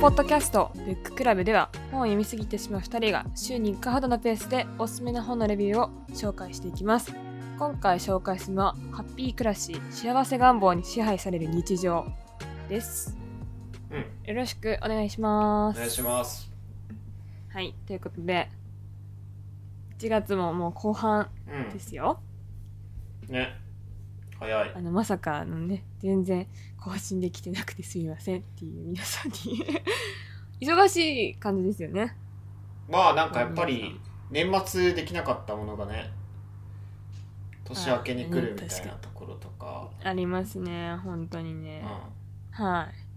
ポッドキャストブッククラブでは本を読みすぎてしまう2人が週に1回ほどのペースでおすすめの本のレビューを紹介していきます。今回紹介するのはハッピー暮らし幸せ願望に支配される日常です。うん、よろしくお願いします。お願いします。はいということで1月ももう後半うん。で、すよ、ね。早い。あ。のまさかあのね全然更新できてなくてすみませんっていう皆さんに。忙しい感じですよね。まあなんかやっぱり年末できなかったものがね、年明けに来るみたいなところとか、ありますね本当にね、はい。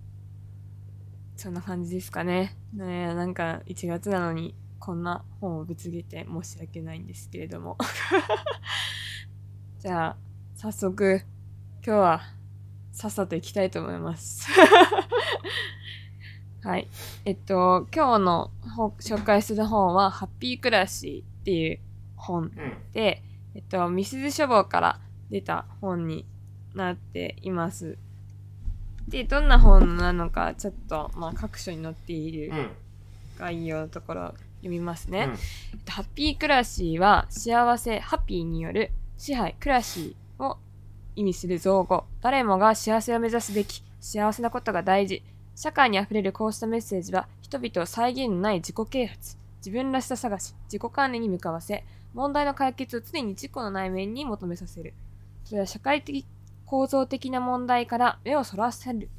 そんな感じですかね。ねなんか1月なのにこんな本をぶつけて申し訳ないんですけれども。じゃあ早速今日はさっさと行きたいと思います はいえっと今日の本紹介する本は「ハッピー暮らし」っていう本。で、えっと、ミスズ書房から出た本になっています。で、どんな本なのか、ちょっと、まあ、各所に載っているうん。概要のところを読みますね。うんえっとハッピー暮らしは、幸せ、ハッピーによる支配、暮らしを意味する造語。誰もが幸せを目指すべき、幸せなことが大事。社会にあふれるこうしたメッセージは、人々を際限のない自己啓発、自分らしさ探し、自己管理に向かわせ、問題の解決を常に自己の内面に求めさせる。それは社会的構造的な問題から目をそらせる、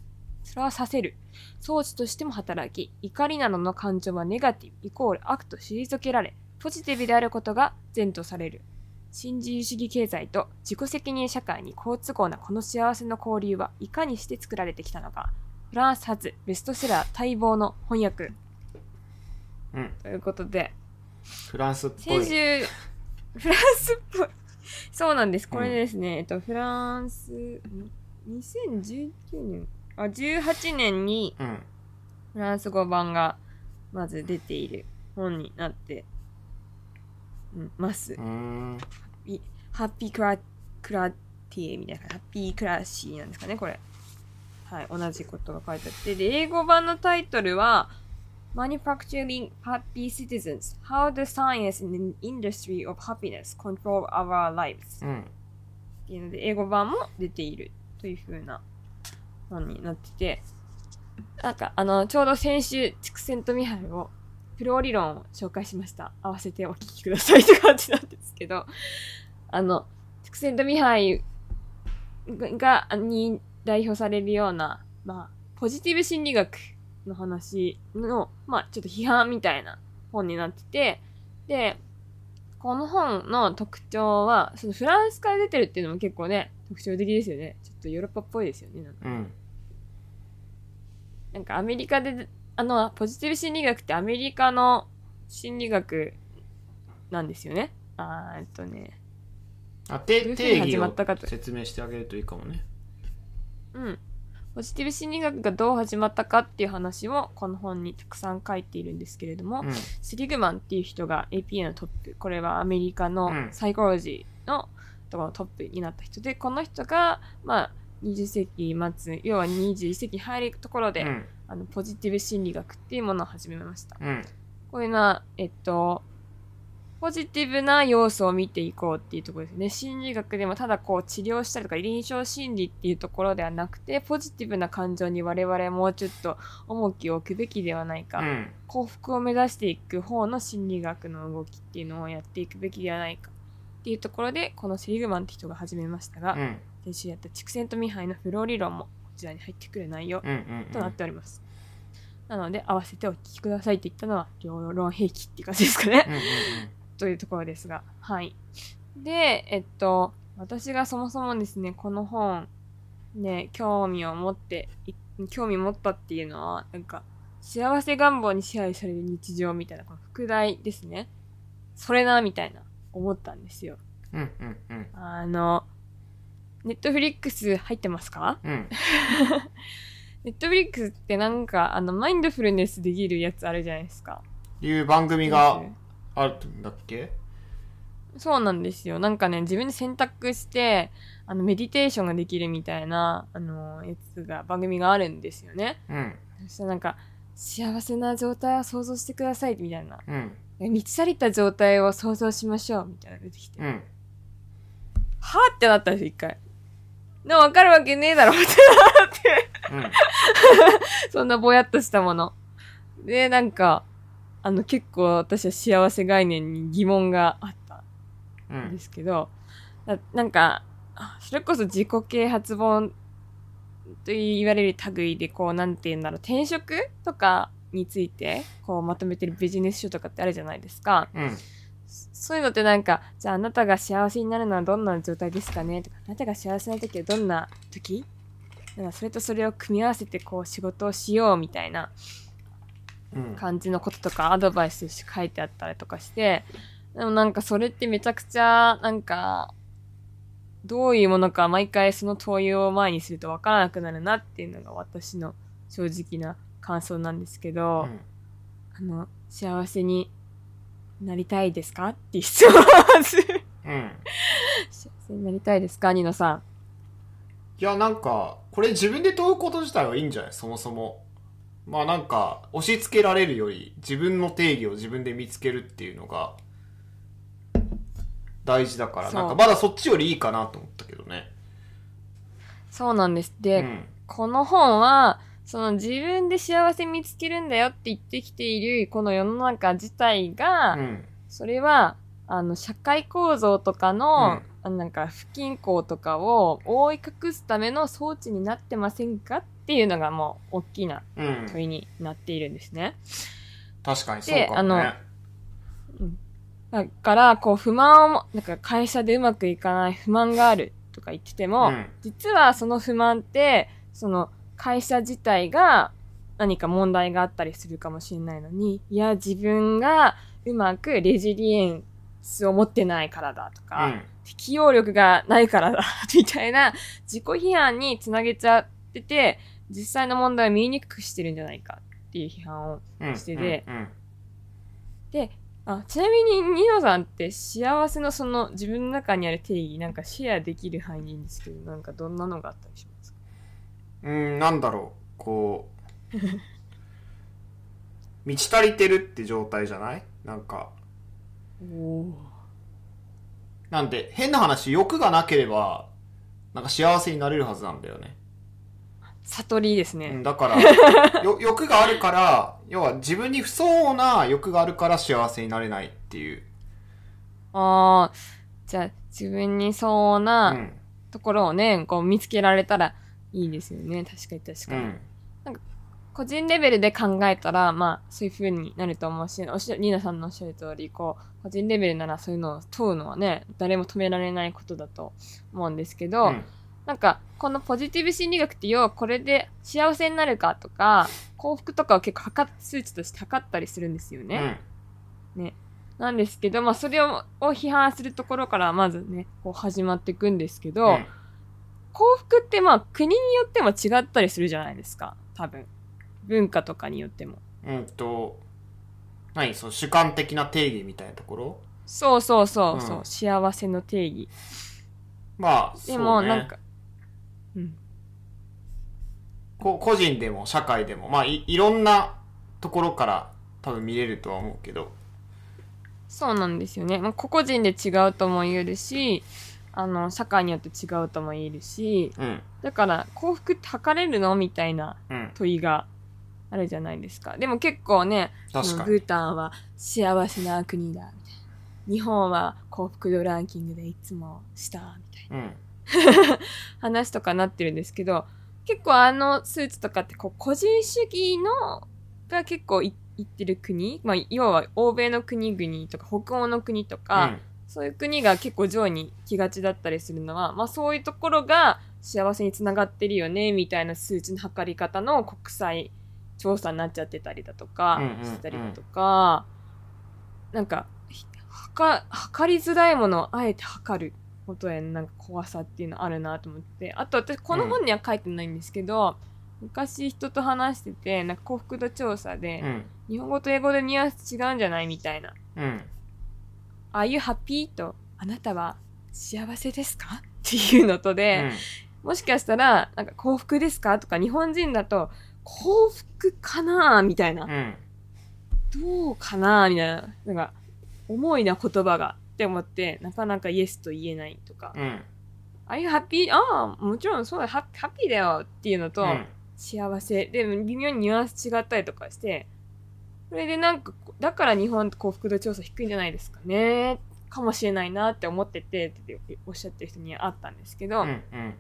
そらさせる。装置としても働き、怒りなどの感情はネガティブイコール悪と退けられ、ポジティブであることが善とされる。新自由主義経済と自己責任社会に好都合なこの幸せの交流はいかにして作られてきたのか。フランス発ベストセラー待望の翻訳うん。ということで、フランスっぽい。先週、フランスっぽい。そうなんです。これですね、えっと、フランス、ん2019年、あ、18年にうん。フランス語版がまず出ている本になって、うん、ますう。ーん。いハッピークラ、クラティエみたいな、ハッピークラシーなんですかね、これ。はい、同じことが書いてあって、で、英語版のタイトルは、Manufacturing Happy Citizens How the Science and Industry of Happiness Control Our Lives うん。っていうので、英語版も出ているという風な本になってて、なんか、あの、ちょうど先週、畜生とミハイを、フロー理論を紹介しました。合わせてお聞きくださいって感じなんですけど、あの、畜生とミハイが、に代表されるような、まあ、ポジティブ心理学の話の、まあ、ちょっと批判みたいな本になってて、で、この本の特徴は、そのフランスから出てるっていうのも結構ね、特徴的ですよね。ちょっとヨーロッパっぽいですよね。なんかうん。なんかアメリカで、あの、ポジティブ心理学ってアメリカの心理学なんですよね。あーえっとね。あ、て定義を説明してあげるといいかもね。うん。ポジティブ心理学がどう始まったかっていう話をこの本にたくさん書いているんですけれども、うん。スリグマンっていう人が APA のトップ。これはアメリカのうんサイコロジーのところのトップになった人で、この人が、まあ、20世紀末、要は21世紀に入るところで、うん。あのポジティブ心理学っていうものを始めました。うん。こういうのは、えっと、ポジティブな要素を見ていこうっていうところですね。心理学でもただこう治療したりとか臨床心理っていうところではなくて、ポジティブな感情に我々はもうちょっと重きを置くべきではないか。うん。幸福を目指していく方の心理学の動きっていうのをやっていくべきではないか。っていうところで、このセリグマンって人が始めましたが、うん。先週やった畜生とミハイのフロー理論もこちらに入ってくる内容うん。うん。となっております。なので、合わせてお聞きくださいって言ったのは、両論兵器っていう感じですかね。うん。うん。というところですが。はい。で、えっと、私がそもそもですね、この本、ね、興味を持って、い興味持ったっていうのは、なんか、幸せ願望に支配される日常みたいな、この副題ですね。それな、みたいな、思ったんですよ。うん。うん。うん。あの、ネットフリックス入ってますか？うん。ネットフリックスってなんか、あの、マインドフルネスできるやつあるじゃないですか。いう番組があるんだっけ？そうなんですよ。なんかね、自分で選択して、あの、メディテーションができるみたいな、あの、やつが、番組があるんですよね。うん。そしたらなんか、幸せな状態を想像してくださいみたいな。うん。満ち足りた状態を想像しましょうみたいなのが出てきて、うん。はぁってなったんですよ一回。でも分かるわけねえだろって。うん。そんなぼやっとしたもの。でなんかあの結構私は幸せ概念に疑問があったうんんですけど、ななんかあそれこそ自己啓発本と言われる類でこうなんて言うんだろう転職とかについてこうまとめてるビジネス書とかってあるじゃないですかうんそういうのってなんかじゃああなたが幸せになるのはどんな状態ですかねとかあなたが幸せな時はどんな時なんかそれとそれを組み合わせてこう仕事をしようみたいなうん感じのこととかアドバイス書いてあったりとかして、でもなんかそれってめちゃくちゃなんか、どういうものか毎回その問いを前にするとわからなくなるなっていうのが私の正直な感想なんですけど、あの、幸せになりたいですかっていう質問をうん。幸せになりたいですか？ニノさん。いやなんかこれ自分で問うこと自体はいいんじゃない？そもそもまあなんか押し付けられるより自分の定義を自分で見つけるっていうのが大事だからそう。なんかまだそっちよりいいかなと思ったけどね。そうなんです。で、うん。この本は、その自分で幸せ見つけるんだよって言ってきているこの世の中自体が、うん。それは、あの、社会構造とかの、あなんか不均衡とかを覆い隠すための装置になってませんかっていうのがもう大きなうん。問いになっているんですね。確かにそうかもね。だから、こう不満を、なんか会社でうまくいかない不満があるとか言ってても、うん。実はその不満って、その会社自体が何か問題があったりするかもしれないのに、いや、自分がうまくレジリエンスを持ってないからだとか、うん適応力がないからだ、みたいな自己批判につなげちゃってて、実際の問題を見えにくくしてるんじゃないかっていう批判を。うんしてて。うんで、あ、ちなみにニノさんって幸せのその自分の中にある定義なんかシェアできる範囲でいいんですけど、なんかどんなのがあったりしますか？うん、なんだろう、こう、満ち足りてるって状態じゃない？なんか、おお。なんで、変な話、欲がなければ、なんか幸せになれるはずなんだよね。悟りですね。うん、だから、よ欲があるから、要は自分に不相応な欲があるから幸せになれないっていう。ああ、じゃあ自分にそうう。なんところをね、こう見つけられたらいいですよね。確かに確かに。うん。個人レベルで考えたら、まあ、そういう風になると思うし、おっしゃ、ニーナさんのおっしゃる通り、こう、個人レベルならそういうのを問うのはね、誰も止められないことだと思うんですけど、うんなんか、このポジティブ心理学って要はこれで幸せになるかとか、幸福とかを結構測っ、数値として測ったりするんですよね。なんですけど、まあ、それをを批判するところからまずね、こう始まっていくんですけど、うん。幸福ってまあ国によっても違ったりするじゃないですか。多分。文化とかによっても。うん、うんと、何？その主観的な定義みたいなところ？そうそうそうそう、うん幸せの定義。まあ、でも、そうねなんか、うん。こ個人でも社会でも、まあい、いろんなところから多分見れるとは思うけど。そうなんですよね。まあ、個々人で違うとも言えるし、あの、社会によって違うとも言えるし、うん。だから幸福って測れるの？みたいなうん。問いがあるじゃないですか。でも結構ね、確かに。ブータンは幸せな国だ、みたいな。日本は幸福度ランキングでいつも下、みたいなうん。話とかなってるんですけど、結構あのスーツとかってこう個人主義のが結構い言ってる国、まあ要は欧米の国々とか北欧の国とか、そういう国が結構上位に来がちだったりするのは、まあそういうところが幸せにつながってるよね、みたいな数値の測り方の国際調査になっちゃってたりだとかうんうんうん、したりだとか、なんか、ひ測、測りづらいものをあえて測ることへのなんか怖さっていうのあるなと思って、あと私この本には書いてないんですけど、昔人と話してて、なんか幸福度調査で、うん。うん。日本語と英語でニュアンス違うんじゃないみたいな。うん。Are you happy? と、あなたは幸せですか？っていうのとで、もしかしたら、なんか幸福ですか？とか、日本人だと幸福かなみたいな。うん。どうかなみたいな。なんか、重いな言葉がって思って、なかなかイエスと言えないとか。うん。あれハッピーああ、もちろんそうだ、ハッハッピーだよっていうのと、うん。幸せ。でも微妙にニュアンス違ったりとかして、それでなんか、だから日本幸福度調査低いんじゃないですかね。かもしれないなって思っててっておっしゃってる人に会ったんですけど、うん。うん。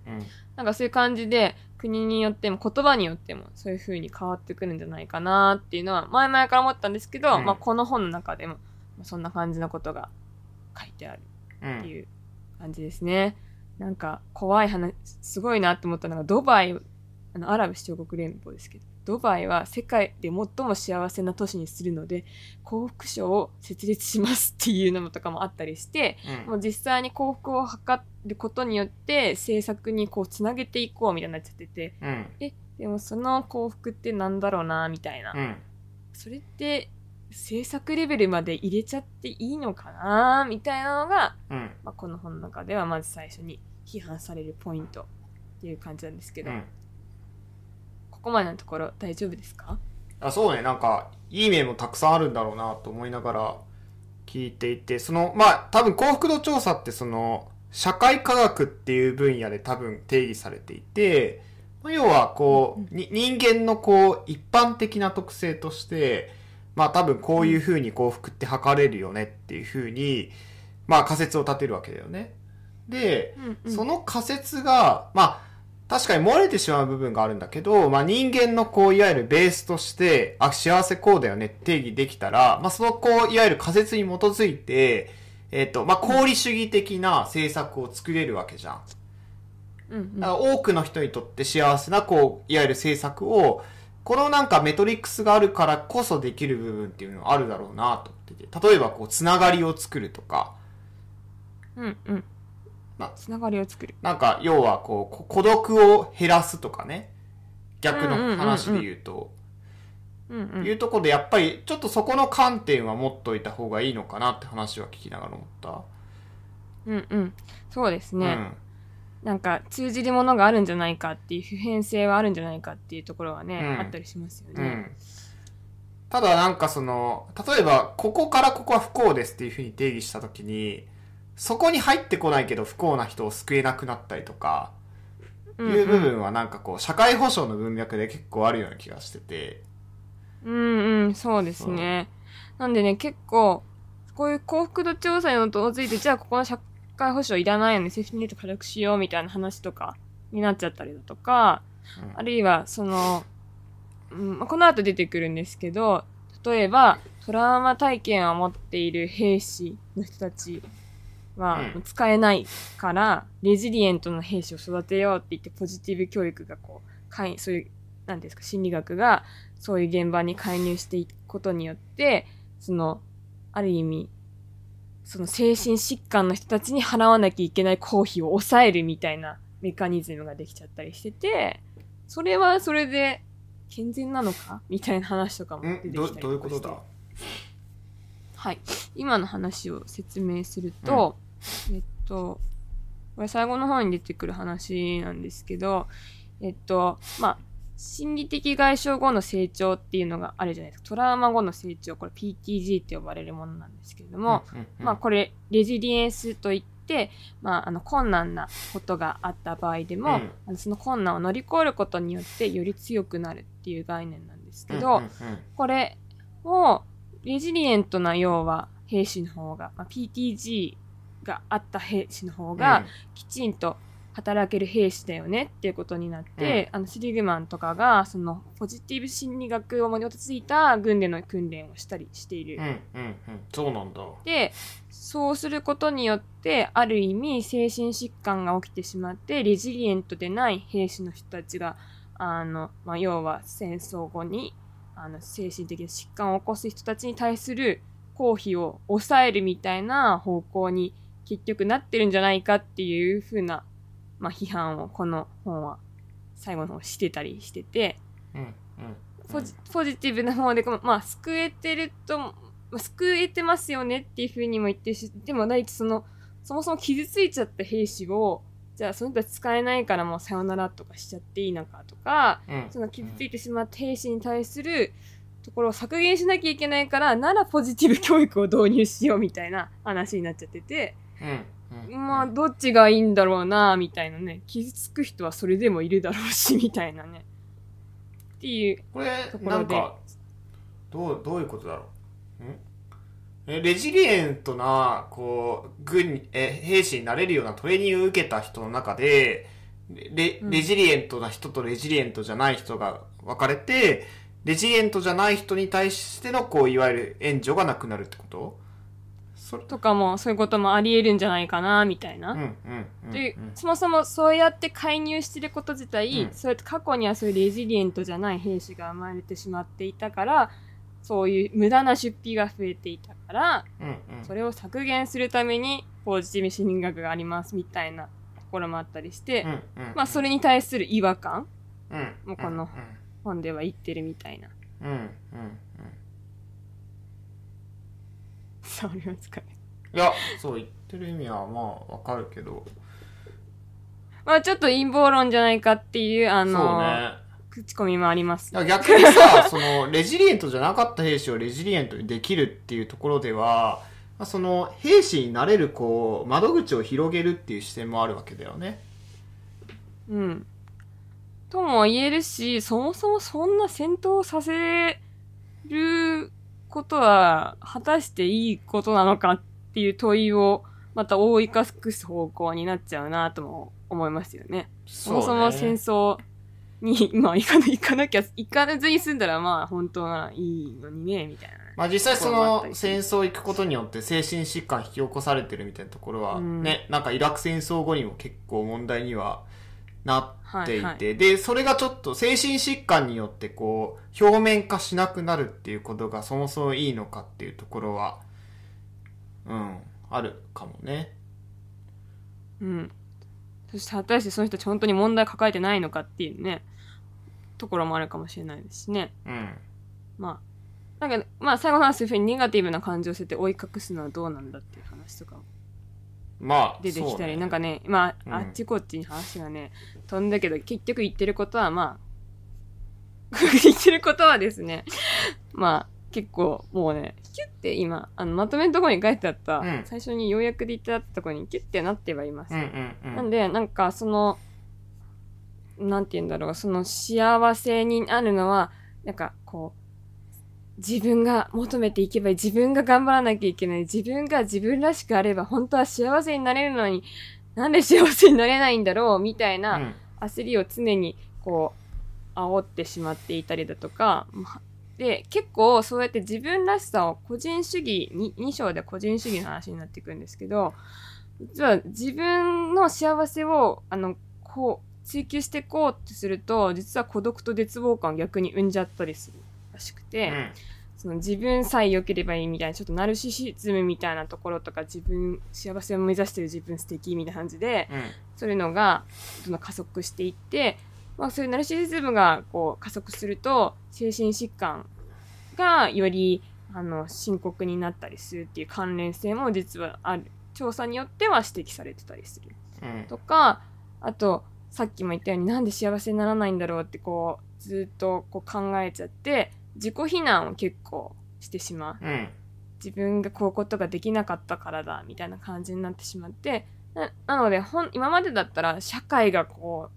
なんかそういう感じで国によっても言葉によってもそういう風に変わってくるんじゃないかなっていうのは前々から思ったんですけど、うんまあこの本の中でもまあそんな感じのことが書いてあるうん。っていう感じですね。なんか怖い話、すごいなって思ったのがドバイ、あのアラブ首長国連邦ですけど、ドバイは世界で最も幸せな都市にするので幸福賞を設立しますっていうのとかもあったりして、うん。もう実際に幸福を図ることによって政策にこうつなげていこうみたいになっちゃっててうん。えでもその幸福ってなんだろうなみたいな、うん。それって政策レベルまで入れちゃっていいのかなみたいなのが、うん。まあ、この本の中ではまず最初に批判されるポイントっていう感じなんですけど、うん。ここまでのところ大丈夫ですか？あそうね、なんか、いい面もたくさんあるんだろうなと思いながら聞いていて、その、まあ、多分幸福度調査ってその、社会科学っていう分野で多分定義されていて、まあ要はこう、に人間のこう、一般的な特性として、まあ多分こういう風に幸福って測れるよねっていう風に、まあ仮説を立てるわけだよね。で、うんうん。その仮説が、まあ、確かに漏れてしまう部分があるんだけど、まあ人間のこう、いわゆるベースとして、あ、幸せこうだよね定義できたら、まあそのこう、いわゆる仮説に基づいて、えっ、と、まあ功利主義的な政策を作れるわけじゃん。うんうん。だから多くの人にとって幸せな、こう、いわゆる政策を、このなんかメトリックスがあるからこそできる部分っていうのはあるだろうなと思ってて、例えばこう、つながりを作るとか、うんうんまあつながりを作るなんか、要はこう、こ孤独を減らすとかね。逆の話で言うと、うんうんいうところでやっぱりちょっとそこの観点は持っといた方がいいのかなって話は聞きながら思った。うんうんそうですね、うん。なんか通じるものがあるんじゃないかっていう普遍性はあるんじゃないかっていうところはね、うんあったりしますよね。うん。ただなんかその、例えば、ここからここは不幸ですっていうふうに定義したときに、そこに入ってこないけど不幸な人を救えなくなったりとか、うんいう部分はなんかこう、社会保障の文脈で結構あるような気がしてて、うんうん、そうですね。なんでね、結構、こういう幸福度調査に基づいて、じゃあここの社会保障いらないよね、セーフティーネット軽くしようみたいな話とかになっちゃったりだとか、うん。あるいは、その、うんまあこの後出てくるんですけど、例えば、トラウマ体験を持っている兵士の人たちはうん使えないから、レジリエントな兵士を育てようって言って、ポジティブ教育がこう、かいそういう、なんですか、心理学がそういう現場に介入していくことによって、その、ある意味、その精神疾患の人たちに払わなきゃいけない公費を抑えるみたいなメカニズムができちゃったりしてて、それはそれで健全なのか？みたいな話とかも出てきたりとかして。どういうことだ？はい。今の話を説明すると、えっと、これ最後の方に出てくる話なんですけど、えっと、まあ、心理的外傷後の成長っていうのがあるじゃないですか。トラウマ後の成長、これ PTG って呼ばれるものなんですけれども、うんうんうん。まあこれ、レジリエンスといって、まああの困難なことがあった場合でも、うん。あのその困難を乗り越えることによってより強くなるっていう概念なんですけど、うんうんうん。これを、レジリエントな要は兵士の方が、まあ、PTG があった兵士の方が、きちんと働ける兵士だよねっていうことになって、あのシリグマンとかがそのポジティブ心理学を基づいた軍での訓練をしたりしている。うんうんうん。そうなんだ。でそうすることによってある意味精神疾患が起きてしまってレジリエントでない兵士の人たちがあの、まあ、要は戦争後にあの精神的な疾患を起こす人たちに対する公費を抑えるみたいな方向に結局なってるんじゃないかっていうふうな、まあ、批判をこの本は最後の方してたりしてて、うんうんポジポジティブな方で、まあ、救えてると、まあ、救えてますよねっていうふうにも言ってるし、でも、第一その、そもそも傷ついちゃった兵士をじゃあその人たち使えないからもうさよならとかしちゃっていいのかとか、うん。その傷ついてしまった兵士に対するところを削減しなきゃいけないから、ならポジティブ教育を導入しようみたいな話になっちゃってて、うん。うんまあ、どっちがいいんだろうな、みたいなね。傷つく人はそれでもいるだろうし、みたいなね。っていう、これところで。なんかどうどういうことだろう？ん？えレジリエントなこう軍にえ兵士になれるようなトレーニングを受けた人の中でレうん。レジリエントな人とレジリエントじゃない人が分かれてレジリエントじゃない人に対してのこういわゆる援助がなくなるってこと？それ。とかも、そういうこともあり得るんじゃないかな、みたいな。うんうんうんでうん。そもそもそうやって介入してること自体、うん。そうやって過去にはそういうレジリエントじゃない兵士が生まれてしまっていたから、そういう無駄な出費が増えていたから、うんうん。それを削減するためにポジティブ心理学がありますみたいなところもあったりして、うんうん。まあそれに対する違和感、うん。もうこの本では言ってるみたいな。うんうんうんそれは使えいやそう言ってる意味はまあわかるけどまあちょっと陰謀論じゃないかっていう、あの、ね口コミもあります。だから逆にさ、その、レジリエントじゃなかった兵士をレジリエントにできるっていうところでは、まあその、兵士になれる、こう、窓口を広げるっていう視点もあるわけだよね。うん。とも言えるし、そもそもそんな戦闘させることは果たしていいことなのかっていう問いをまた覆い隠す方向になっちゃうなとも思いますよね。そもそも戦争に、まあ行かな行かなきゃ、行かずに済んだらまあ本当ならいいのにね、みたいなね。まあ実際その戦争行くことによって精神疾患引き起こされてるみたいなところはうんね、なんかイラク戦争後にも結構問題にはなっていて、はいはいで、それがちょっと精神疾患によってこう、表面化しなくなるっていうことがそもそもいいのかっていうところは、うん、あるかもね。うん。そして果たしてその人たち本当に問題抱えてないのかっていうね、ところもあるかもしれないですしね。うん。まあ、なんか、まあ最後の話そういうふうにネガティブな感情を捨てて追い隠すのはどうなんだっていう話とかもまあ、出てきたり、ねなんかね、まあ、うんあっちこっちに話がね、飛んだけど、結局言ってることはまあ、言ってることはですね、まあ、結構もうね、キュッて今、あの、まとめのところに書いてあった、うん最初に要約で言ってあったところにキュッてなってはいます。うんうんうん。なんで、なんか、その、なんて言うんだろう、その幸せになるのは、なんか、こう、自分が求めていけばいい、自分が頑張らなきゃいけない、自分が自分らしくあれば、本当は幸せになれるのに、なんで幸せになれないんだろう、みたいなうん。焦りを常に、こう、煽ってしまっていたりだとか、まで、結構そうやって自分らしさを個人主義に、2章で個人主義の話になっていくんですけど、実は自分の幸せを、あの、こう、追求していこうってすると、実は孤独と絶望感を逆に生んじゃったりするらしくて、うんその自分さえ良ければいいみたいな、ちょっとナルシシズムみたいなところとか、自分、幸せを目指してる自分素敵みたいな感じで、うん。そういうのがどんどん加速していって、まあ、そういうナルシシズムがこう加速すると精神疾患がよりあの深刻になったりするっていう関連性も実はある。調査によっては指摘されてたりする。うん。とかあとさっきも言ったようになんで幸せにならないんだろうってこうずっとこう考えちゃって自己非難を結構してしまう。うん。自分がこういうことができなかったからだみたいな感じになってしまってななのでほん今までだったら社会がこ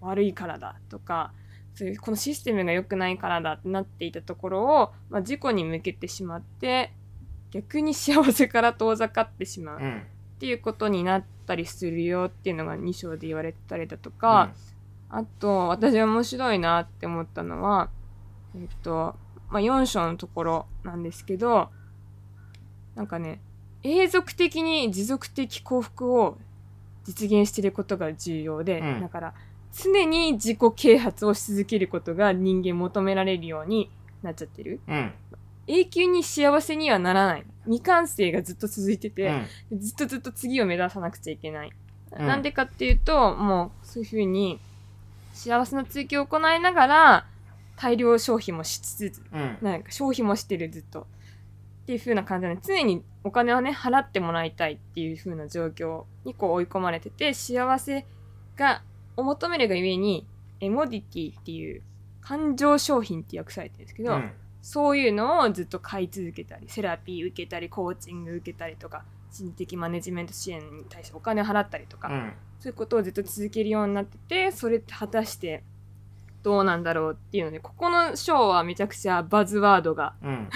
う悪いからだとかそういうこのシステムが良くないからだってなっていたところを、まあ、自己に向けてしまって逆に幸せから遠ざかってしまう。っうん。ていうことになったりするよっていうのが2章で言われてたりだとか、あと、私は面白いなって思ったのは、えっと、まあ、4章のところなんですけど、なんかね、永続的に持続的幸福を実現していることが重要で、うんだから、常に自己啓発をし続けることが人間求められるようになっちゃってる。うん永久に幸せにはならない。未完成がずっと続いてて、うんずっとずっと次を目指さなくちゃいけない。うんなんでかっていうと、もうそういうふうに幸せの追求を行いながら大量消費もしつつ、うん。なんか消費もしてるずっと。っていう風な感じで、常にお金をね、払ってもらいたいっていう風な状況にこう追い込まれてて、幸せが、を求めるがゆえに、エモディティっていう感情商品って訳されてるんですけど、うん。そういうのをずっと買い続けたり、セラピー受けたり、コーチング受けたりとか、心理的マネジメント支援に対してお金を払ったりとか、うん。そういうことをずっと続けるようになってて、それって果たしてどうなんだろうっていうので、ここの章はめちゃくちゃバズワードがうん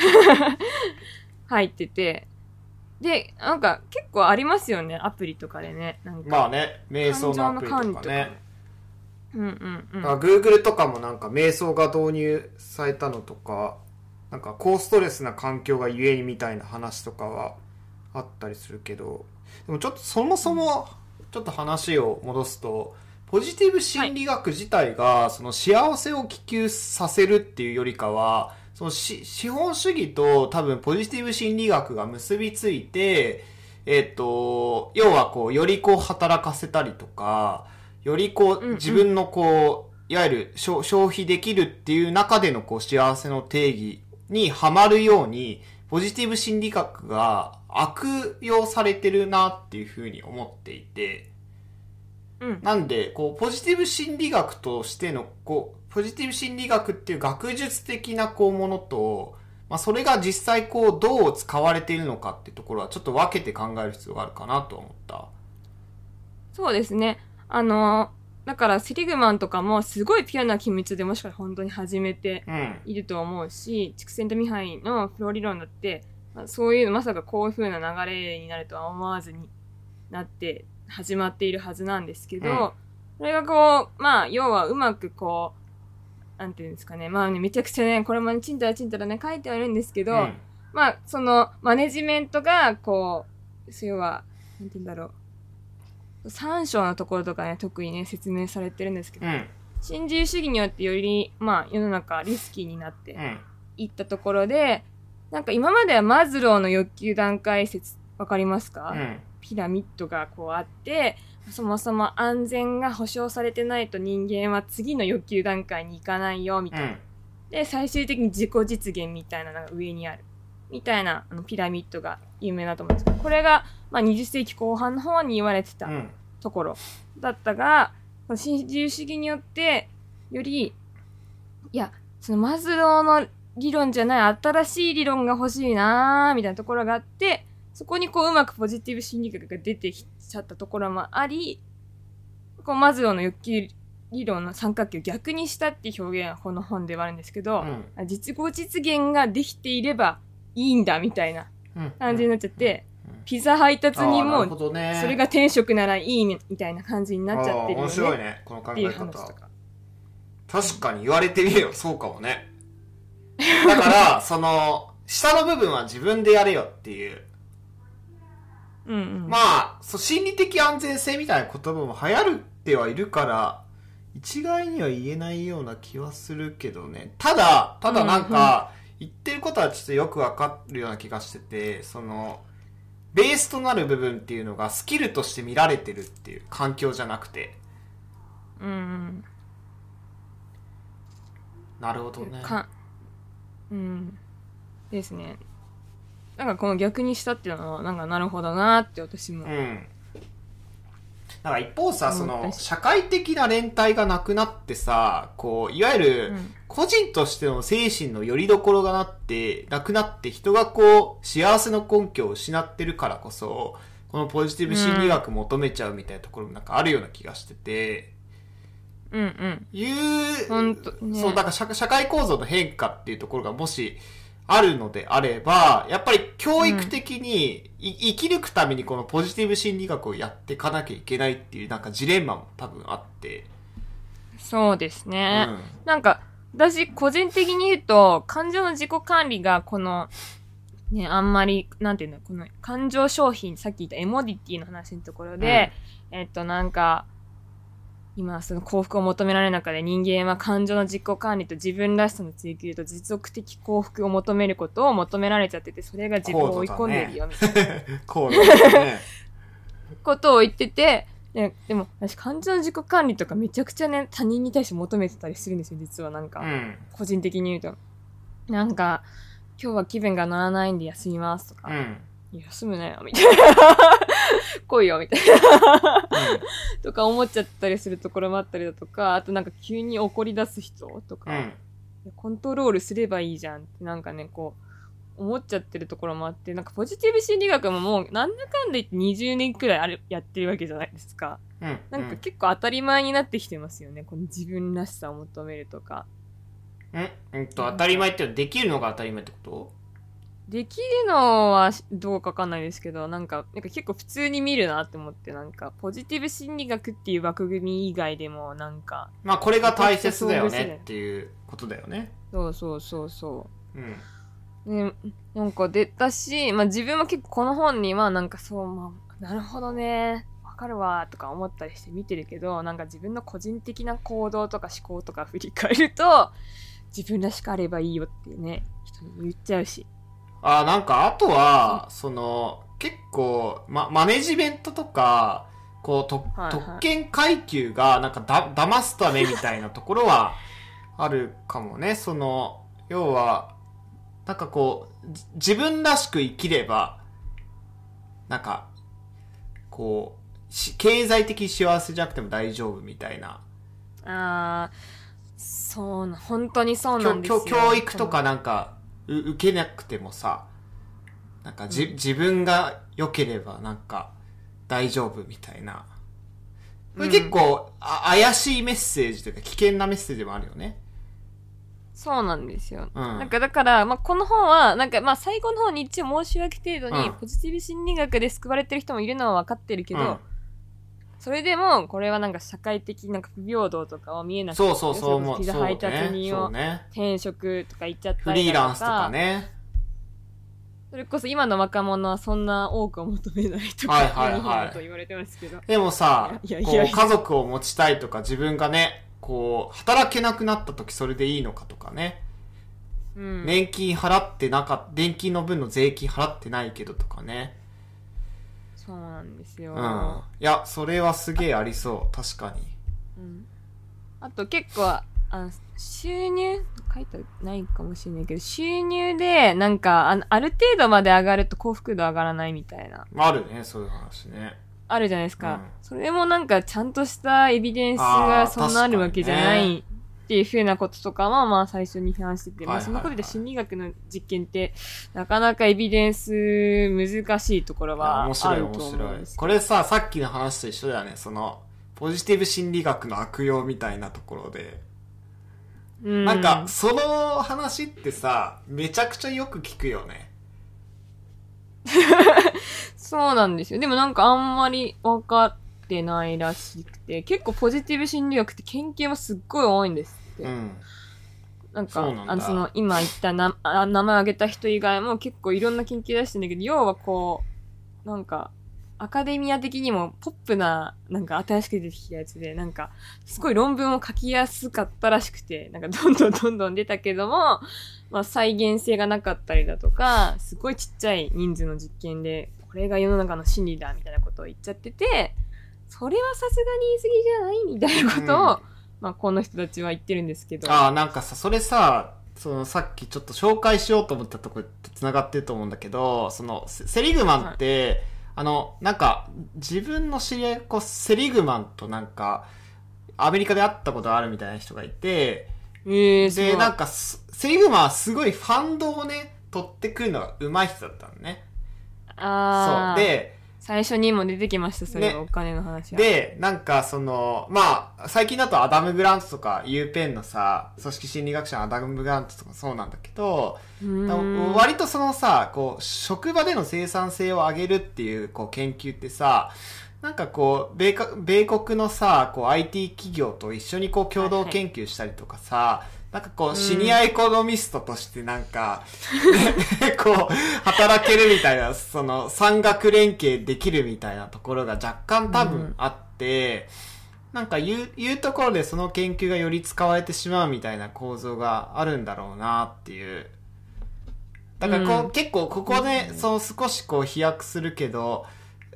入ってて、で、なんか結構ありますよね、アプリとかでね。なんかまあね瞑想のアプリとかね。うんうんうん。だから Google とかもなんか瞑想が導入されたのとかなんか高ストレスな環境がゆえにみたいな話とかはあったりするけどでもちょっとそもそもちょっと話を戻すとポジティブ心理学自体がその幸せを希求させるっていうよりかはそのし資本主義と多分ポジティブ心理学が結びついてえっ、と要はこうよりこう働かせたりとかよりこう自分のこう、いわゆる消消費できるっていう中でのこう幸せの定義にはまるように、ポジティブ心理学が悪用されてるなっていうふうに思っていて、うん。なんで、こう、ポジティブ心理学としての、こう、ポジティブ心理学っていう学術的なこうものと、まあそれが実際こうどう使われているのかっていうところはちょっと分けて考える必要があるかなと思った。そうですね。あの、だからセリグマンとかもすごいピュアな機密でもしかしたら本当に始めてうん。いると思うし、畜生とミハイのフロー理論だって、まあそういうまさかこういう風な流れになるとは思わずになって始まっているはずなんですけど、うんそれがこう、まあ、要はうまくこう、なんていうんですかね、まあね、めちゃくちゃね、これもね、ちんたらちんたらね、書いてあるんですけど、うんまあ、その、マネジメントが、こう、要は、なんて言うんだろう。三章のところとかね、特にね、説明されてるんですけど、うん。新自由主義によってより、まあ、世の中リスキーになってうん。いったところで、なんか今まではマズローの欲求段階説、わかりますか、うん。ピラミッドがこうあって、そもそも安全が保証されてないと人間は次の欲求段階に行かないよ、みたいな。うん。で、最終的に自己実現みたいなのが上にある。みたいなあのピラミッドが有名だと思うんですけど、これが、まあ、20世紀後半の方に言われてたうん。ところだったが、新自由主義によって、より、いや、そのマズローの理論じゃない新しい理論が欲しいなーみたいなところがあって、そこにこううまくポジティブ心理学が出てきちゃったところもあり、こうマズローの欲求理論の三角形を逆にしたって表現はこの本ではあるんですけど、うん。実語実現ができていればいいんだみたいなうん。感じになっちゃって、うん。ピザ配達にもそれが転職ならいいみたいな感じになっちゃってるよあー面白いね。ねこの考え方。確かに言われてみればそうかもね。だからその下の部分は自分でやれよっていううんうん。まあそう心理的安全性みたいな言葉も流行るってはいるから一概には言えないような気はするけどねただただなんか、言ってることはちょっとよくわかるような気がしててそのベースとなる部分っていうのがスキルとして見られてるっていう環境じゃなくてうんうん。なるほどねか、うん。ですね。なんかこの逆にしたっていうのは、なんかなるほどなって私も。うん。だから一方さ、その、社会的な連帯がなくなってさ、こう、いわゆるうん、個人としての精神の拠り所がなって、なくなって人がこう、幸せの根拠を失ってるからこそ、このポジティブ心理学求めちゃうみたいなところもなんかあるような気がしてて、うんうん。いう、ねそう、だから社社会構造の変化っていうところがもし、あるのであれば、やっぱり教育的に、い生き抜くためにこのポジティブ心理学をやっていかなきゃいけないっていうなんかジレンマも多分あって。そうですうね。ん。なんか、私、個人的に言うと、感情の自己管理が、この、ね、あんまり、なんていうの、この感情商品、さっき言ったエモディティの話のところで、えっと、なんか、今、その幸福を求められる中で人間は感情の自己管理と自分らしさの追求と持続的幸福を求めることを求められちゃってて、それが自分を追い込んでる よ、みたいなことを言ってて、ででも、私、感情の自己管理とかめちゃくちゃね、他人に対して求めてたりするんですよ、実はなんか。うん。個人的に言うと。なんか、今日は気分が乗らないんで休みますとかうん。休むなよ、みたいな。来いよ、みたいな。とか思っちゃったりするところもあったりだとか、あとなんか急に怒り出す人とか、うん。コントロールすればいいじゃんってなんかね、こう、思っちゃってるところもあって、なんかポジティブ心理学ももうなんだかんだ言って20年くらいあれやってるわけじゃないですか。うん。なんか結構当たり前になってきてますよね。この自分らしさを求めるとか。うん。うんと、当たり前ってできるのが当たり前ってこと？できるのはどうかわかんないですけど、なんか、なんか結構普通に見るなって思って、なんか、ポジティブ心理学っていう枠組み以外でも、なんか、まあ、これが大切だよねっていうことだよね。そうそうそうそうん。う。ね、なんか出たし、まあ自分も結構この本には、なんかそう、まあ、なるほどね、わかるわ、とか思ったりして見てるけど、なんか自分の個人的な行動とか思考とか振り返ると、自分らしくあればいいよっていうね、人に言っちゃうし。あなんか、あとは、その、結構、ま、マネジメントとか、こう、とはいはい特権階級が、なんかだ、騙すためみたいなところは、あるかもね。その、要は、なんかこう、じ自分らしく生きれば、なんか、こう、し経済的幸せじゃなくても大丈夫みたいな。あー、そうな、本当にそうな教んですよ。教教育とかなんか、う受けなくてもさ、なんかじ、自分が良ければなんか大丈夫みたいな。これ結構、あ怪しいメッセージというか危険なメッセージもあるよね。そうなんですよ。うんなんかだから、まあ、この本は、なんかまあ最後の方に一応申し訳程度に、うんポジティブ心理学で救われてる人もいるのは分かってるけど、うんそれでも、これはなんか社会的なんか不平等とかは見えなくて、そうそうそう思う。ピザ配達ね。人を。転職とか言っちゃったフりだとか。リーランスとかね。それこそ今の若者はそんな多くを求めないとか、はいはいはい日本だと言われてますけど。でもさ、いやいやいやこう家族を持ちたいとか自分がね、こう、働けなくなった時それでいいのかとかね。うん。年金払ってなかった、年金の分の税金払ってないけどとかね。そうなんですよ。うん。いや、それはすげえありそう。確かに。うんあと結構、あ収入書いてないかもしれないけど、収入で、なんかあ、ある程度まで上がると幸福度上がらないみたいな、あるね、そういう話ね。あるじゃないですか。うんそれもなんか、ちゃんとしたエビデンスがそんなあるわけじゃないっていうふうなこととかは、まあ最初に話してて、まあそのことで心理学の実験って、なかなかエビデンス難しいところはあ面白いると思面白いうんです。けど。これさ、さっきの話と一緒だよね。その、ポジティブ心理学の悪用みたいなところで。うんなんか、その話ってさ、めちゃくちゃよく聞くよね。そうなんですよ。でもなんかあんまり分かってないらしくて、結構ポジティブ心理学って研究もすっごい多いんですって。うん。なんか、んだあの、その、今言ったなあ名前挙げた人以外も結構いろんな研究出してんだけど、要はこう、なんか、アカデミア的にもポップな、なんか新しく出てきたやつで、なんか、すごい論文を書きやすかったらしくて、なんかどんどんどんどん出たけども、まあ再現性がなかったりだとか、すごいちっちゃい人数の実験で、これが世の中の真理だみたいなことを言っちゃってて、それはさすがに言い過ぎじゃない？みたいなことを、うんまあこの人たちは言ってるんですけど。ああ、なんかさ、それさ、そのさっきちょっと紹介しようと思ったところと繋がってると思うんだけど、そのセセリグマンって、あの、なんか自分の知り合い、こうセリグマンとなんかアメリカで会ったことあるみたいな人がいて、ええー、で、いなんかすセリグマンはすごいファンドをね、取ってくるのが上手い人だったのね。そう。ああ。で、最初にも出てきました、それね。は、お金の話は。、で、なんかその、まあ、最近だとアダム・グラントとか、ユーペンのさ、組織心理学者のアダム・グラントとかそうなんだけど、割とそのさ、こう、職場での生産性を上げるっていう、こう、研究ってさ、なんかこう、米か米国のさ、こう、IT 企業と一緒にこう、共同研究したりとかさ、なんかこう、シニアエコノミストとしてなんか、こう、働けるみたいな、その、産学連携できるみたいなところが若干多分あって、なんか言う、言うところでその研究がより使われてしまうみたいな構造があるんだろうなっていう。だからこう、うん。結構ここで、そう少しこう飛躍するけど、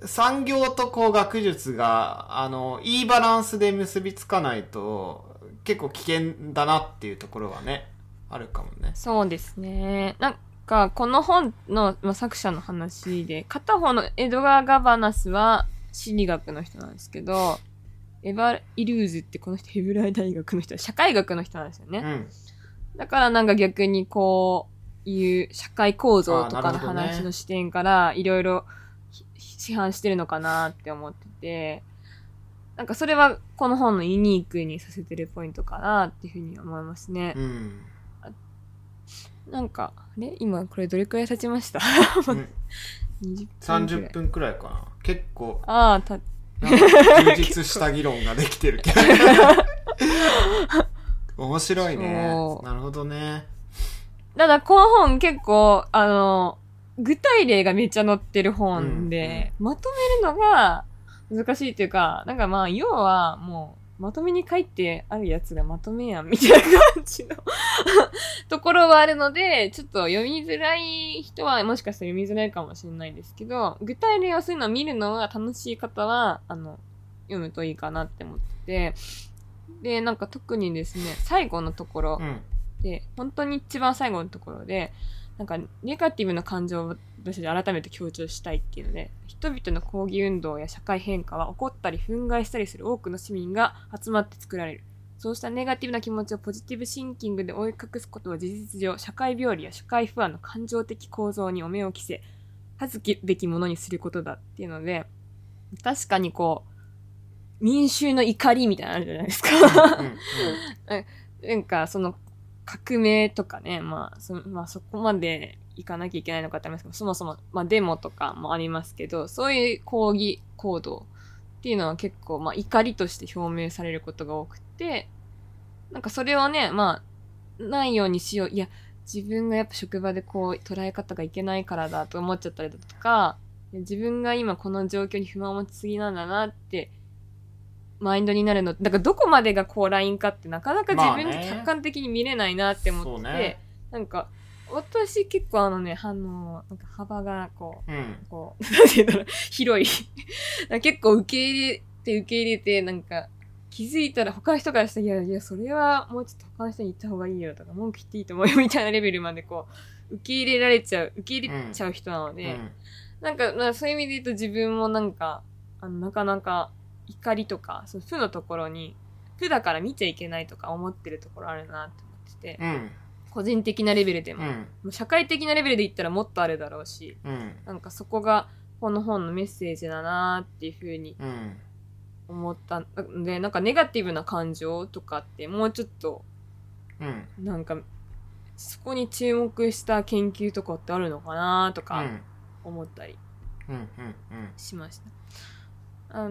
産業とこう学術が、あの、いいバランスで結びつかないと、結構危険だなっていうところはね、あるかもね。そうですね。なんか、この本の、まあ、作者の話で、片方のエドガー・ガバナスは心理学の人なんですけど、エヴァ・イルーズってこの人ヘブライ大学の人、社会学の人なんですよね。うん。だからなんか逆にこういう社会構造とかの話の視点からいろいろひ批判してるのかなって思ってて、なんかそれはこの本のユニークにさせてるポイントかなっていうふうに思いますね。うん。なんか、あれ？今これどれくらい経ちました？うん、?20 分くらい30。分くらいかな。結構、ああ、た、充実した議論ができてるけど。面白いねなるほどね。ただこの本結構、あの、具体例がめっちゃ載ってる本で、まとめるのが難しいっていうか、なんかまあ、要はもう、まとめに書いてあるやつがまとめやん、みたいな感じの ところはあるので、ちょっと読みづらい人はもしかしたら読みづらいかもしれないですけど、具体例をそういうのを見るのが楽しい方は、あの、読むといいかなって思ってて、で、なんか特にですね、最後のところ、うん。で、本当に一番最後のところで、なんか、ネガティブな感情を私たち改めて強調したいっていうので、人々の抗議運動や社会変化は起こったり憤慨したりする多くの市民が集まって作られる。そうしたネガティブな気持ちをポジティブシンキングで追い隠すことは事実上、社会病理や社会不安の感情的構造にお目を着せ、恥ずべきものにすることだっていうので、確かにこう、民衆の怒りみたいなのあるじゃないですか。うん。なんか、その、革命とかね、まあ、そまあ、そこまで行かなきゃいけないのかってありますけど、そもそも、まあ、デモとかもありますけど、そういう抗議行動っていうのは結構、まあ、怒りとして表明されることが多くて、なんかそれをね、まあ、ないようにしよう。いや、自分がやっぱ職場でこう、捉え方がいけないからだと思っちゃったりだとか、自分が今この状況に不満を持ちすぎなんだなって、マインドになるの。だからどこまでがこうラインかってなかなか自分で客観的に見れないなって思ってて、そうねなんか、私結構あのね、あの、なんか幅がこう、うん。こう、なんて言うんだろう、広い。結構受け入れて受け入れて、なんか、気づいたら他の人からしたら、いやいや、それはもうちょっと他の人に言った方がいいよとか、文句言っていいと思うよみたいなレベルまでこう、受け入れられちゃう、受け入れちゃう人なので、うん。なんか、まあそういう意味で言うと自分もなんか、あの、なかなか怒りとか、その負のところに、負だから見ちゃいけないとか思ってるところあるなって思ってて、うん。個人的なレベルでも、うん。もう社会的なレベルで言ったらもっとあるだろうし、うん。なんかそこがこの本のメッセージだなっていうふうにうん。思ったんで、なんかネガティブな感情とかってもうちょっと、うん。なんか、そこに注目した研究とかってあるのかなとかうん。思ったり。しました。あ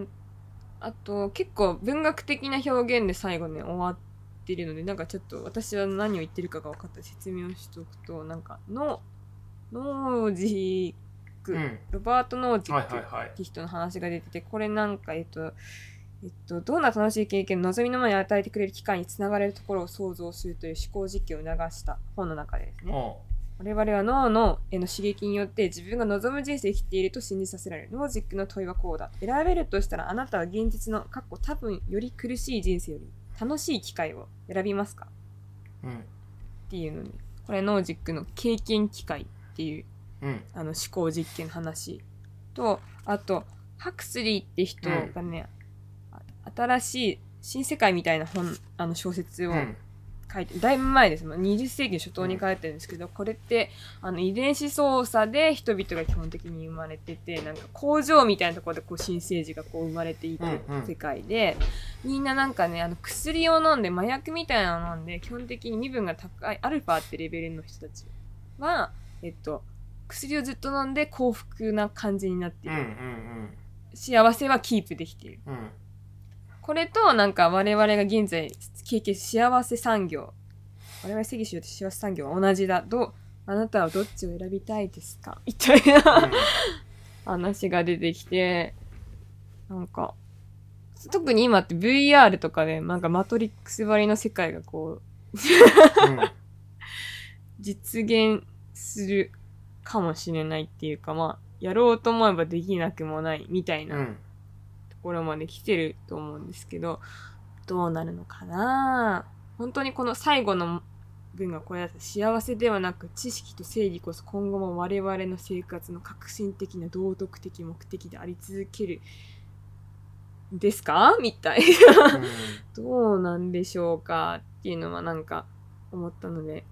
あと、結構文学的な表現で最後ね、終わってるので、なんかちょっと私は何を言ってるかが分かったら説明をしておくと、なんか、ノノージック、うん。ロバート・ノージはックっ。て人の話が出てて、これなんか、えっと、えっと、どんな楽しい経験、望みのままに与えてくれる機械につながれるところを想像するという思考実験を促した本の中でですね。お我々は脳のへの刺激によって自分が望む人生を生きていると信じさせられる。ノージックの問いはこうだ。選べるとしたらあなたは現実の、過去多分より苦しい人生より楽しい機械を選びますか？うん。っていうのに、これノージックの経験機械っていううん。あの思考実験の話と、あと、ハクスリーって人がね、あ新しい新世界みたいな本、あの小説をうん。書いて、だいぶ前ですもん。20世紀初頭に書いてるんですけど、これって、あの、遺伝子操作で人々が基本的に生まれてて、なんか工場みたいなところでこう新生児がこう生まれていく世界で、みんななんかね、あの、薬を飲んで、麻薬みたいなのを飲んで、基本的に身分が高い、アルファってレベルの人たちは、えっと、薬をずっと飲んで幸福な感じになっている。ん。幸せはキープできている。うん。これと、なんか我々が現在経験幸せ産業。我々正義しようと幸せ産業は同じだ。どう、あなたはどっちを選びたいですか？みたいな話が出てきて、なんか、特に今って VR とかで、なんかマトリックス張りの世界がこう、実現するかもしれないっていうか、まあ、やろうと思えばできなくもないみたいなうん。ところまで来てると思うんですけど、どうなるのかな？本当にこの最後の文がこれだと幸せではなく知識と正義こそ今後も我々の生活の革新的な道徳的目的であり続けるですか？みたいな。うん。どうなんでしょうかっていうのはなんか思ったので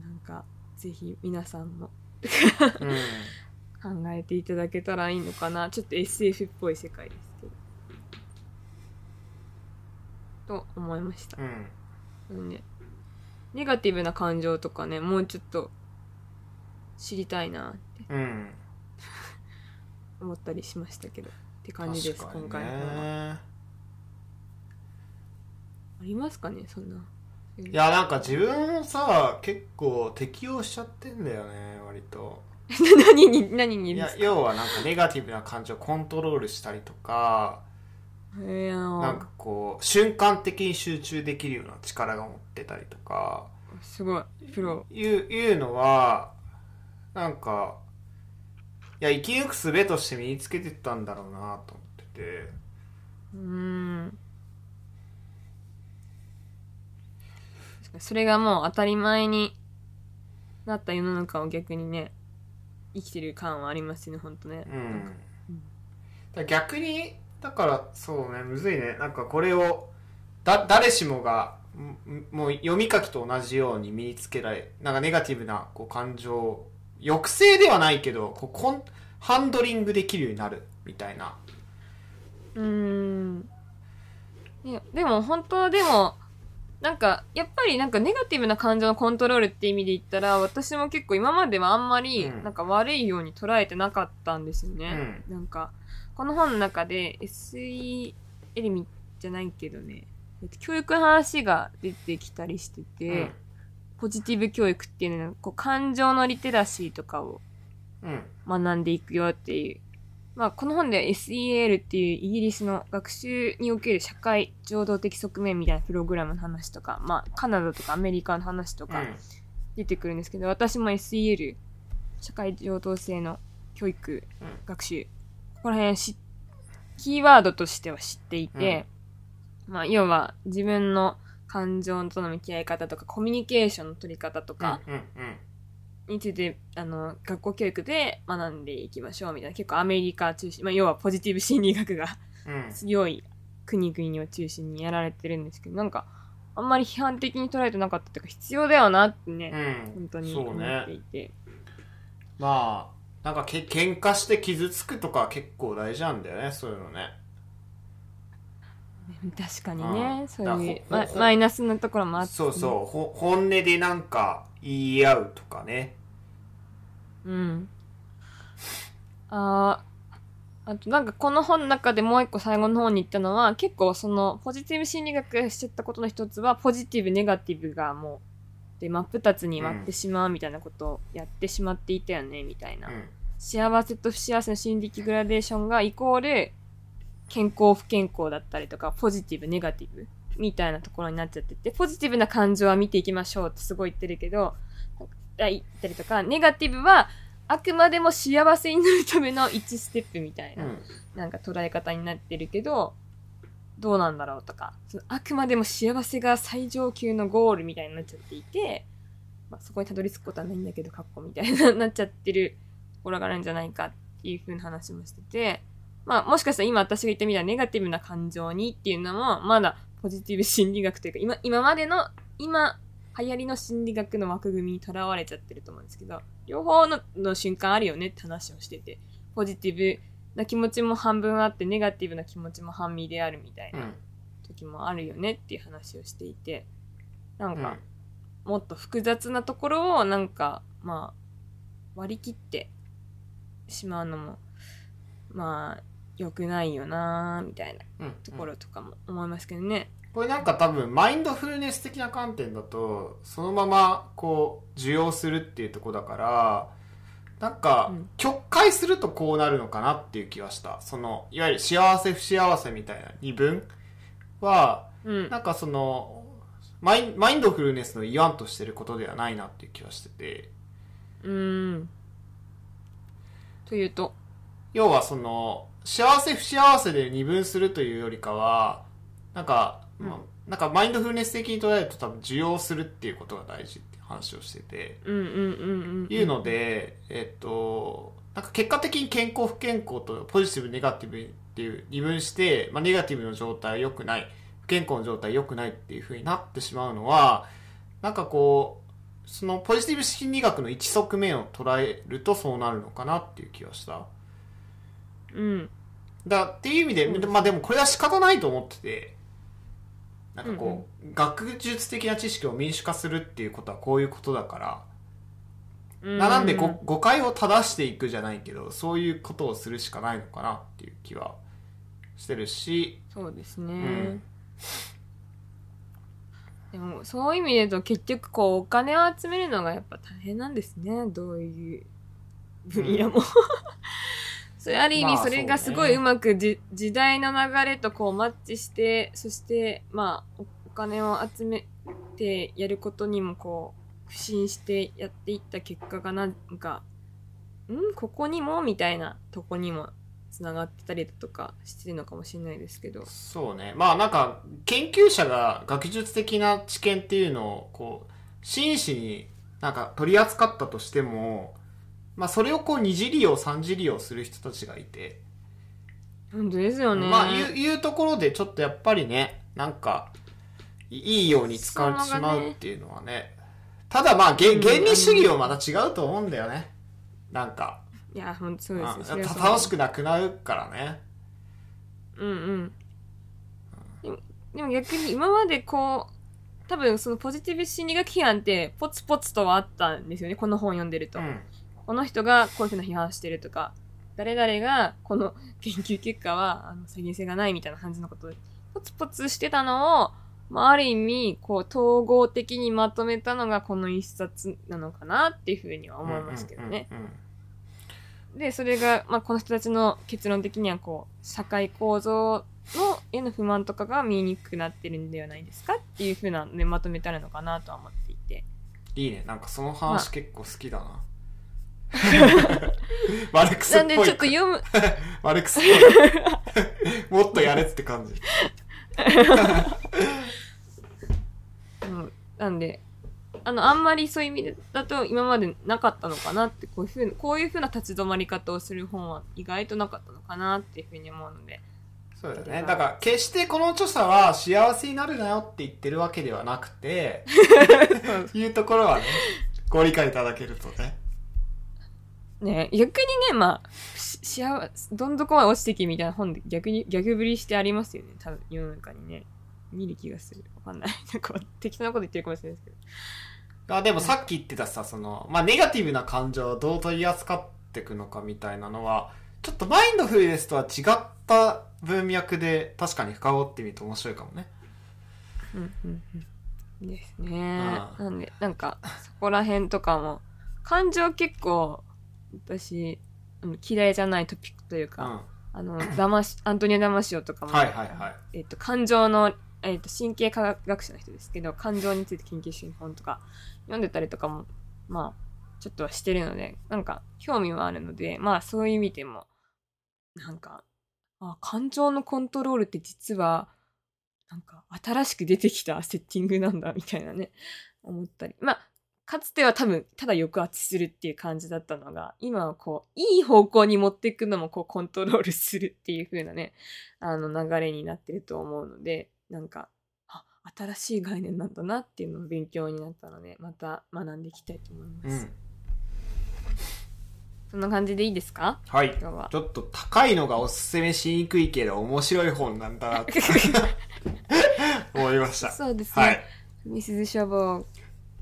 なんかぜひ皆さんもうん。考えていただけたらいいのかな。ちょっと SF っぽい世界ですけどと思いました。うん。なんでネガティブな感情とかねもうちょっと知りたいなって。うん。思ったりしましたけどって感じです、今回の本は。ねありますかねそんな。いいやなんか自分さ結構適応しちゃってんだよね割と。何に何にいや要はなんかネガティブな感情をコントロールしたりとかなんかこう瞬間的に集中できるような力が持ってたりとか。すごいプロ。いういうのはなんかいや生き抜く術として身につけてったんだろうなと思ってて。うーんそれがもう当たり前になった世の中を逆にね生きてる感はありますよねほんとね、うん。なんか。だ逆にだからそうねむずいね。なんかこれをだ誰しもがんもう読み書きと同じように身につけられなんかネガティブなこう感情を抑制ではないけどこうコンハンドリングできるようになるみたいな。うーん。いやでも本当はでもなんかやっぱりなんかネガティブな感情のコントロールって意味で言ったら私も結構今まではあんまりうん。なんか悪いように捉えてなかったんですよね、なんかこの本の中で SE エリミじゃないけどね。えっと教育の話が出てきたりしてて、ポジティブ教育っていうのはこう感情のリテラシーとかをうん。うん学んでいくよっていう。まあ、この本では SEL っていうイギリスの学習における社会情動的側面みたいなプログラムの話とか、まあ、カナダとかアメリカの話とか出てくるんですけど、私も SEL、社会情動性の教育、うん学習、ここら辺しキーワードとしては知っていて、まあ、要は自分の感情との向き合い方とか、コミュニケーションの取り方とか、うんうんについて、あの、学校教育で学んでいきましょうみたいな、結構アメリカ中心、まあ、要はポジティブ心理学がうん。強い国々を中心にやられてるんですけど、なんか、あんまり批判的に捉えてなかったというか、必要だよなってね、うん。本当に思っていて。まあなんかけ喧嘩して傷つくとか結構大事なんだよねそういうのね確かにうね、んそういうママイナスなところもあって、そうそうほ本音でなんか言い合うとかねう。うん。あーあとなんかこの本の中でもう一個最後の方に言ったのは、結構そのポジティブ心理学がしちゃったことの一つは、ポジティブ、ネガティブがもう、で、真っ二つに割ってしまうみたいなことをやってしまっていたよね、みたいな。うん幸せと不幸せの心理的グラデーションがイコール健康不健康だったりとかポジティブネガティブみたいなところになっちゃっててポジティブな感情は見ていきましょうってすごい言ってるけどあ言ったりとかネガティブはあくまでも幸せになるための1ステップみたいな、うん。なんか捉え方になってるけどどうなんだろうとかそのあくまでも幸せが最上級のゴールみたいになっちゃっていて、まあ、そこにたどり着くことはないんだけどかっこみたいな なっちゃってるところがあるんじゃないかっていう風な話もしてて、まあもしかしたら今私が言ったみたいなネガティブな感情にっていうのもまだポジティブ心理学というか今今までの今流行りの心理学の枠組みにとらわれちゃってると思うんですけど両方のの瞬間あるよねって話をしててポジティブな気持ちも半分あってネガティブな気持ちも半身であるみたいな時もあるよねっていう話をしていてなんか、もっと複雑なところをなんかまあ割り切ってしまうのもまあ良くないよなみたいなうんうんところとかも思いますけどね。これなんか多分マインドフルネス的な観点だとそのままこう受容するっていうところだからなんかうん曲解するとこうなるのかなっていう気はしたそのいわゆる幸せ不幸せみたいな二分はうん。なんかそのマインドフルネスの言わんとしてることではないなっていう気はしててうーん。というと？要はその幸せ不幸せで二分するというよりかはなんか、まあなんかマインドフルネス的に捉えると多分受容するっていうことが大事って話をしてて、うんうんうんうん。いうので、えっと、なんか結果的に健康不健康とポジティブネガティブっていう二分して、まあ、ネガティブの状態は良くない不健康の状態良くないっていうふうになってしまうのはなんかこうそのポジティブ心理学の一側面を捉えるとそうなるのかなっていう気がした。うん。だっていう意味で、そうですまあでもこれは仕方ないと思っててなんかこう、うん。学術的な知識を民主化するっていうことはこういうことだからうん。ななんでご誤解を正していくじゃないけどそういうことをするしかないのかなっていう気はしてるし、そうですね。うんでも、そういう意味で言うと結局こう、お金を集めるのがやっぱ大変なんですね。どういう分野も。それある意味、まあそれがすごいうまくじ、時代の流れとこうマッチして、そして、まあ、おお金を集めてやることにもこう、不信してやっていった結果がなんか、ん？ここにも？みたいなとこにもつながってたりだとかしてるのかもしれないですけど。そうね。まあなんか研究者が学術的な知見っていうのをこう真摯になんか取り扱ったとしてもまあそれをこう二次利用三次利用する人たちがいて、本当ですよね。まあいういうところでちょっとやっぱりねなんかいいいように使われてしまうっていうのはね。ただまあん。原理主義はまた違うと思うんだよね。なんかいや、ほんとそうですよ。楽しくなくなるからねうんうん。でもでも逆に今までこう、多分そのポジティブ心理学批判ってポツポツとはあったんですよね。この本読んでると。うんこの人がこういうふうな批判してるとか、誰々がこの研究結果はあの再現性がないみたいな感じのことで、ポツポツしてたのを、まあ、ある意味、こう、統合的にまとめたのがこの一冊なのかなっていうふうには思いますけどね。うんうんうんで、それが、まあ、この人たちの結論的には、こう、社会構造のへの不満とかが見えにくくなってるんではないですかっていうふうなね、まとめてあるのかなとは思っていて。いいね。なんかそのまあ話結構好きだな。マルクスっなんで、ぽいちょっと読む、マルクスっぽい。もっとやれって感じ。うん、なんで、あの、あんまりそういう意味だと今までなかったのかなって、こういうふうな、こういうふうな立ち止まり方をする本は意外となかったのかなっていうふうに思うので。そうだよねだから決してこの著者は幸せになるなよって言ってるわけではなくて いうところはねご理解いただけるとねね逆にね、まあ、し幸せ、どん底まで落ちてきみたいな本で逆に、逆振りしてありますよね。多分世の中にね。見る気がする。わかんない。なんか適当なこと言ってるかもしれないですけど。あでもさっき言ってたさその、まあ、ネガティブな感情をどう取り扱っていくのかみたいなのはちょっとマインドフルネスとは違った文脈で確かに深掘ってみると面白いかもねうんうんうん。ですね。うなんで、なんか、そこら辺とかも、感情結構、私、嫌いじゃないトピックというか、うんあの、ダマシ、アントニオ・ダマシオとかも、はいはいはいえっと、感情の、えっと、神経科学者の人ですけど、感情について研究してる本とか、読んでたりとかも、まあ、ちょっとはしてるので、なんか、興味はあるので、まあ、そういう意味でも、なんか、あ、感情のコントロールって実は、なんか、新しく出てきたセッティングなんだ、みたいなね、思ったり。まあ、かつては多分、ただ抑圧するっていう感じだったのが、今はこう、いい方向に持っていくのもこう、コントロールするっていう風なね、あの流れになってると思うので、なんか、あ、新しい概念なんだなっていうのを勉強になったので、また学んでいきたいと思います。うんそんな感じでいいですか？はい今日はち。ょっと高いのがおすすめしにくいけど面白い本なんだなって 思いましたそうですね。はいミスズ書房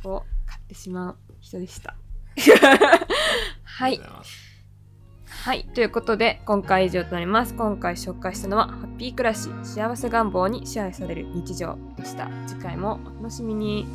を買ってしまう人でした。はいはい。ということで、今回以上となります。今回紹介したのは、ハッピー暮らし、幸せ願望に支配される日常でした。次回もお楽しみに。